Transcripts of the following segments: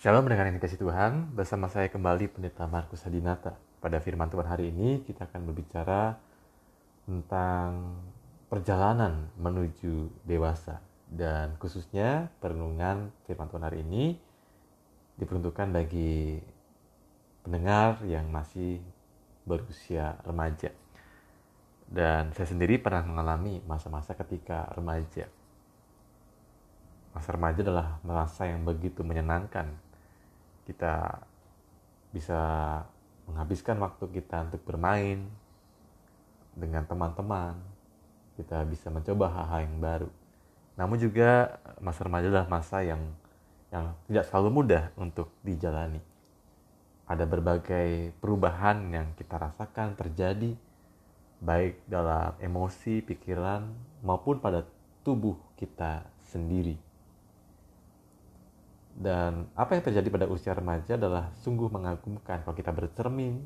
Shalom mendengar yang dikasih Tuhan, bersama saya kembali Pendeta Markus Hadinata. Pada firman Tuhan hari ini kita akan berbicara tentang perjalanan menuju dewasa dan khususnya perenungan firman Tuhan hari ini diperuntukkan bagi pendengar yang masih berusia remaja. Dan saya sendiri pernah mengalami masa-masa ketika remaja. Masa remaja adalah masa yang begitu menyenangkan kita bisa menghabiskan waktu kita untuk bermain dengan teman-teman. Kita bisa mencoba hal-hal yang baru. Namun juga masa remaja adalah masa yang yang tidak selalu mudah untuk dijalani. Ada berbagai perubahan yang kita rasakan terjadi baik dalam emosi, pikiran maupun pada tubuh kita sendiri. Dan apa yang terjadi pada usia remaja adalah sungguh mengagumkan kalau kita bercermin,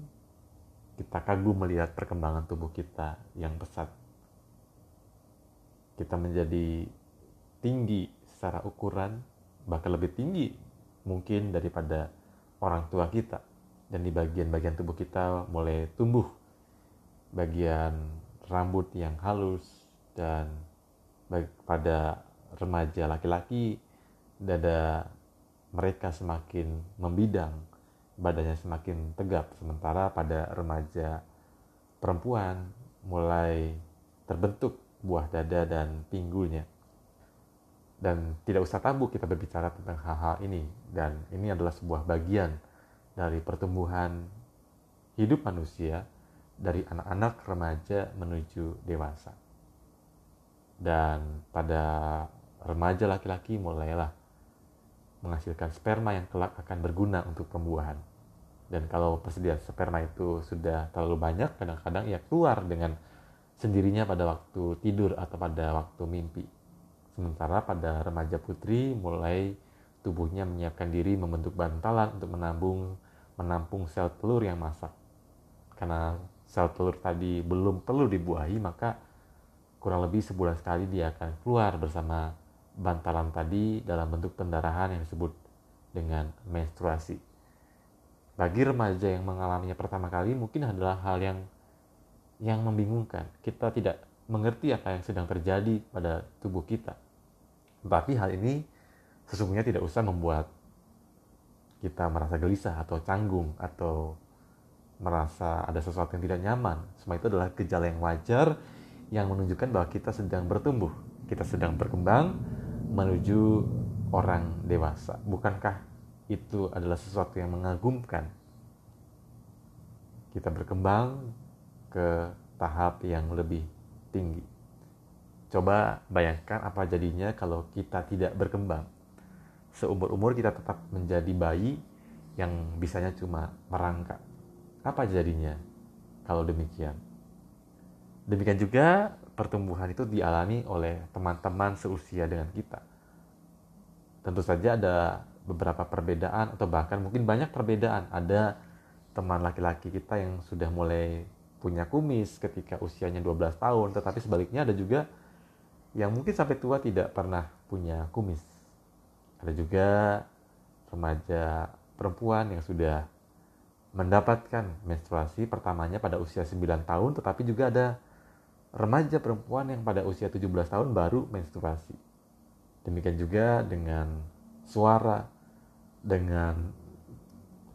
kita kagum melihat perkembangan tubuh kita yang pesat. Kita menjadi tinggi secara ukuran, bahkan lebih tinggi mungkin daripada orang tua kita. Dan di bagian-bagian tubuh kita mulai tumbuh bagian rambut yang halus dan pada remaja laki-laki dada mereka semakin membidang, badannya semakin tegap. Sementara pada remaja perempuan mulai terbentuk buah dada dan pinggulnya. Dan tidak usah tabu kita berbicara tentang hal-hal ini. Dan ini adalah sebuah bagian dari pertumbuhan hidup manusia dari anak-anak remaja menuju dewasa. Dan pada remaja laki-laki mulailah menghasilkan sperma yang kelak akan berguna untuk pembuahan. Dan kalau persediaan sperma itu sudah terlalu banyak, kadang-kadang ia keluar dengan sendirinya pada waktu tidur atau pada waktu mimpi. Sementara pada remaja putri mulai tubuhnya menyiapkan diri membentuk bantalan untuk menambung menampung sel telur yang masak. Karena sel telur tadi belum perlu dibuahi, maka kurang lebih sebulan sekali dia akan keluar bersama bantalan tadi dalam bentuk pendarahan yang disebut dengan menstruasi. Bagi remaja yang mengalaminya pertama kali mungkin adalah hal yang yang membingungkan. Kita tidak mengerti apa yang sedang terjadi pada tubuh kita. Tapi hal ini sesungguhnya tidak usah membuat kita merasa gelisah atau canggung atau merasa ada sesuatu yang tidak nyaman. Semua itu adalah gejala yang wajar yang menunjukkan bahwa kita sedang bertumbuh, kita sedang berkembang, menuju orang dewasa. Bukankah itu adalah sesuatu yang mengagumkan? Kita berkembang ke tahap yang lebih tinggi. Coba bayangkan apa jadinya kalau kita tidak berkembang. Seumur-umur kita tetap menjadi bayi yang bisanya cuma merangkak. Apa jadinya kalau demikian? Demikian juga pertumbuhan itu dialami oleh teman-teman seusia dengan kita. Tentu saja ada beberapa perbedaan atau bahkan mungkin banyak perbedaan. Ada teman laki-laki kita yang sudah mulai punya kumis ketika usianya 12 tahun, tetapi sebaliknya ada juga yang mungkin sampai tua tidak pernah punya kumis. Ada juga remaja perempuan yang sudah mendapatkan menstruasi pertamanya pada usia 9 tahun, tetapi juga ada remaja perempuan yang pada usia 17 tahun baru menstruasi. Demikian juga dengan suara, dengan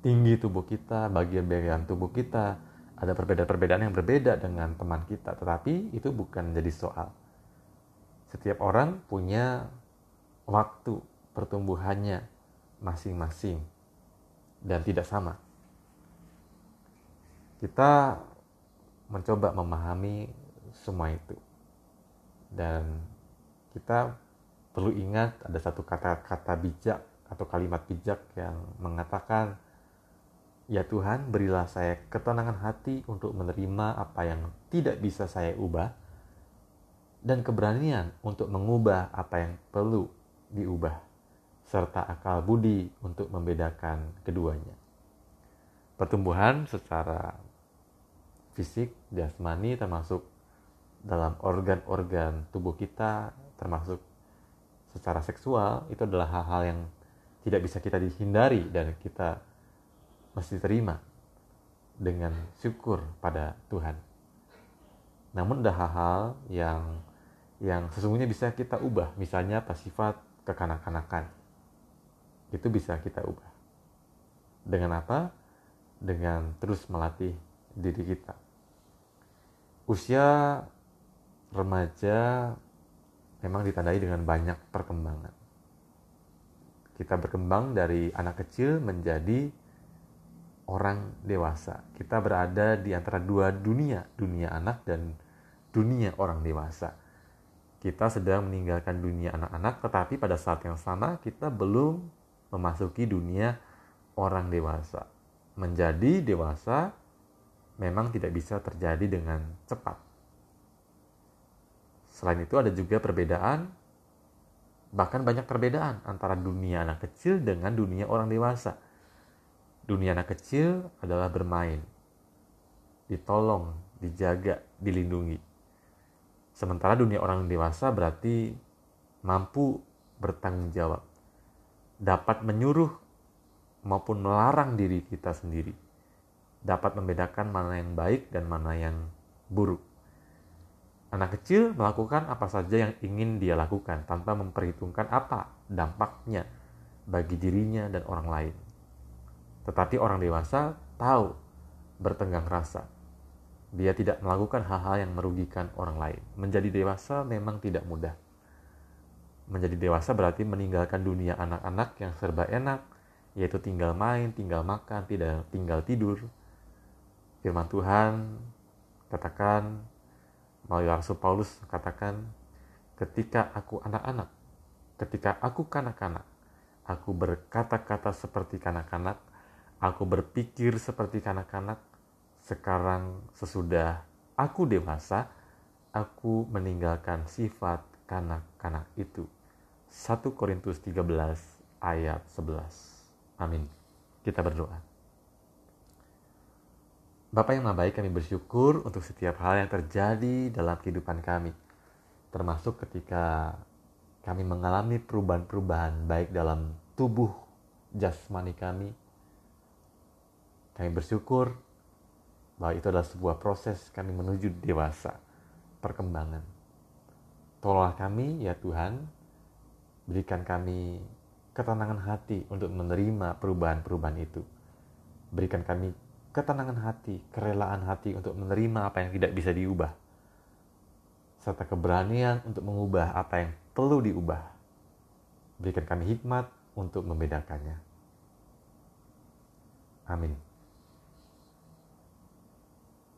tinggi tubuh kita, bagian-bagian tubuh kita, ada perbedaan-perbedaan yang berbeda dengan teman kita. Tetapi itu bukan jadi soal. Setiap orang punya waktu pertumbuhannya masing-masing dan tidak sama. Kita mencoba memahami semua itu. Dan kita perlu ingat ada satu kata-kata bijak atau kalimat bijak yang mengatakan, Ya Tuhan, berilah saya ketenangan hati untuk menerima apa yang tidak bisa saya ubah, dan keberanian untuk mengubah apa yang perlu diubah, serta akal budi untuk membedakan keduanya. Pertumbuhan secara fisik, jasmani, termasuk dalam organ-organ tubuh kita termasuk secara seksual itu adalah hal-hal yang tidak bisa kita dihindari dan kita mesti terima dengan syukur pada Tuhan. Namun ada hal-hal yang yang sesungguhnya bisa kita ubah, misalnya apa sifat kekanak-kanakan. Itu bisa kita ubah. Dengan apa? Dengan terus melatih diri kita. Usia remaja memang ditandai dengan banyak perkembangan. Kita berkembang dari anak kecil menjadi orang dewasa. Kita berada di antara dua dunia, dunia anak dan dunia orang dewasa. Kita sedang meninggalkan dunia anak-anak, tetapi pada saat yang sama kita belum memasuki dunia orang dewasa. Menjadi dewasa memang tidak bisa terjadi dengan cepat. Selain itu ada juga perbedaan, bahkan banyak perbedaan antara dunia anak kecil dengan dunia orang dewasa. Dunia anak kecil adalah bermain, ditolong, dijaga, dilindungi. Sementara dunia orang dewasa berarti mampu bertanggung jawab, dapat menyuruh maupun melarang diri kita sendiri, dapat membedakan mana yang baik dan mana yang buruk. Anak kecil melakukan apa saja yang ingin dia lakukan tanpa memperhitungkan apa dampaknya bagi dirinya dan orang lain. Tetapi orang dewasa tahu bertenggang rasa. Dia tidak melakukan hal-hal yang merugikan orang lain. Menjadi dewasa memang tidak mudah. Menjadi dewasa berarti meninggalkan dunia anak-anak yang serba enak, yaitu tinggal main, tinggal makan, tidak tinggal tidur. Firman Tuhan katakan melalui Rasul Paulus katakan, ketika aku anak-anak, ketika aku kanak-kanak, aku berkata-kata seperti kanak-kanak, aku berpikir seperti kanak-kanak, sekarang sesudah aku dewasa, aku meninggalkan sifat kanak-kanak itu. 1 Korintus 13 ayat 11. Amin. Kita berdoa. Bapak yang baik kami bersyukur untuk setiap hal yang terjadi dalam kehidupan kami. Termasuk ketika kami mengalami perubahan-perubahan baik dalam tubuh jasmani kami. Kami bersyukur bahwa itu adalah sebuah proses kami menuju dewasa, perkembangan. Tolonglah kami ya Tuhan, berikan kami ketenangan hati untuk menerima perubahan-perubahan itu. Berikan kami ketenangan hati, kerelaan hati untuk menerima apa yang tidak bisa diubah, serta keberanian untuk mengubah apa yang perlu diubah. Berikan kami hikmat untuk membedakannya. Amin.